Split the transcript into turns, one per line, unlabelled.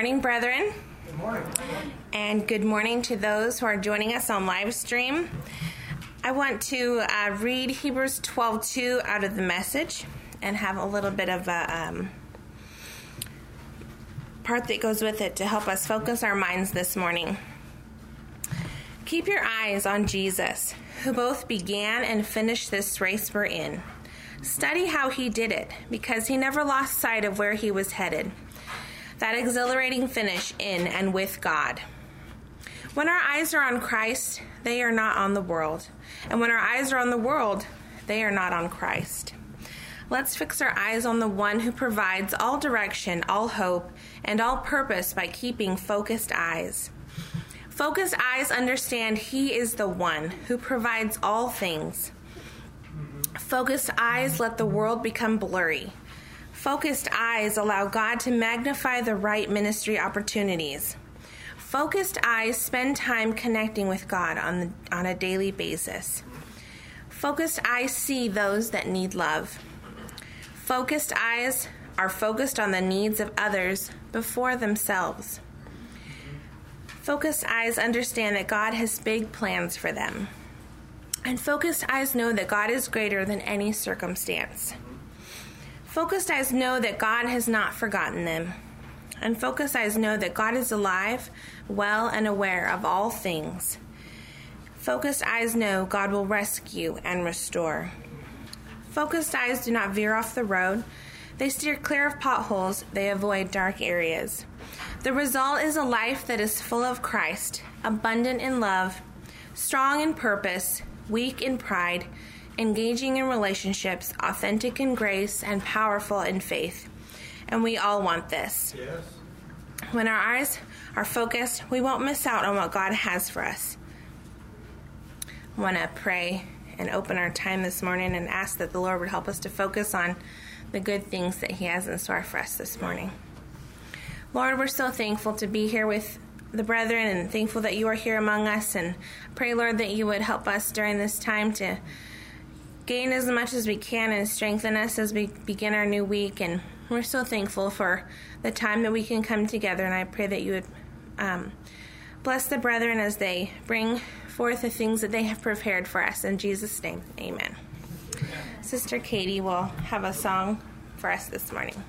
morning, brethren. Good morning. And good morning to those who are joining us on live stream. I want to uh, read Hebrews 12:2 out of the message and have a little bit of a um, part that goes with it to help us focus our minds this morning. Keep your eyes on Jesus, who both began and finished this race we're in. Study how he did it, because he never lost sight of where he was headed that exhilarating finish in and with God. When our eyes are on Christ, they are not on the world. And when our eyes are on the world, they are not on Christ. Let's fix our eyes on the one who provides all direction, all hope, and all purpose by keeping focused eyes. Focused eyes understand He is the one who provides all things. Focused eyes let the world become blurry. Focused eyes allow God to magnify the right ministry opportunities. Focused eyes spend time connecting with God on, the, on a daily basis. Focused eyes see those that need love. Focused eyes are focused on the needs of others before themselves. Focused eyes understand that God has big plans for them. And focused eyes know that God is greater than any circumstance. Focused eyes know that God has not forgotten them. And focused eyes know that God is alive, well, and aware of all things. Focused eyes know God will rescue and restore. Focused eyes do not veer off the road. They steer clear of potholes, they avoid dark areas. The result is a life that is full of Christ, abundant in love, strong in purpose, weak in pride, engaging in relationships, authentic in grace, and powerful in faith. And we all want this. Yes. When our eyes are focused, we won't miss out on what God has for us. I want to pray and open our time this morning and ask that the Lord would help us to focus on the good things that He has in store for us this morning. Lord, we're so thankful to be here with the brethren and thankful that you are here among us. And pray, Lord, that you would help us during this time to gain as much as we can and strengthen us as we begin our new week. And we're so thankful for the time that we can come together. And I pray that you would um, bless the brethren as they bring forth the things that they have prepared for us. In Jesus' name, amen. Sister Katie will have a song for us this morning.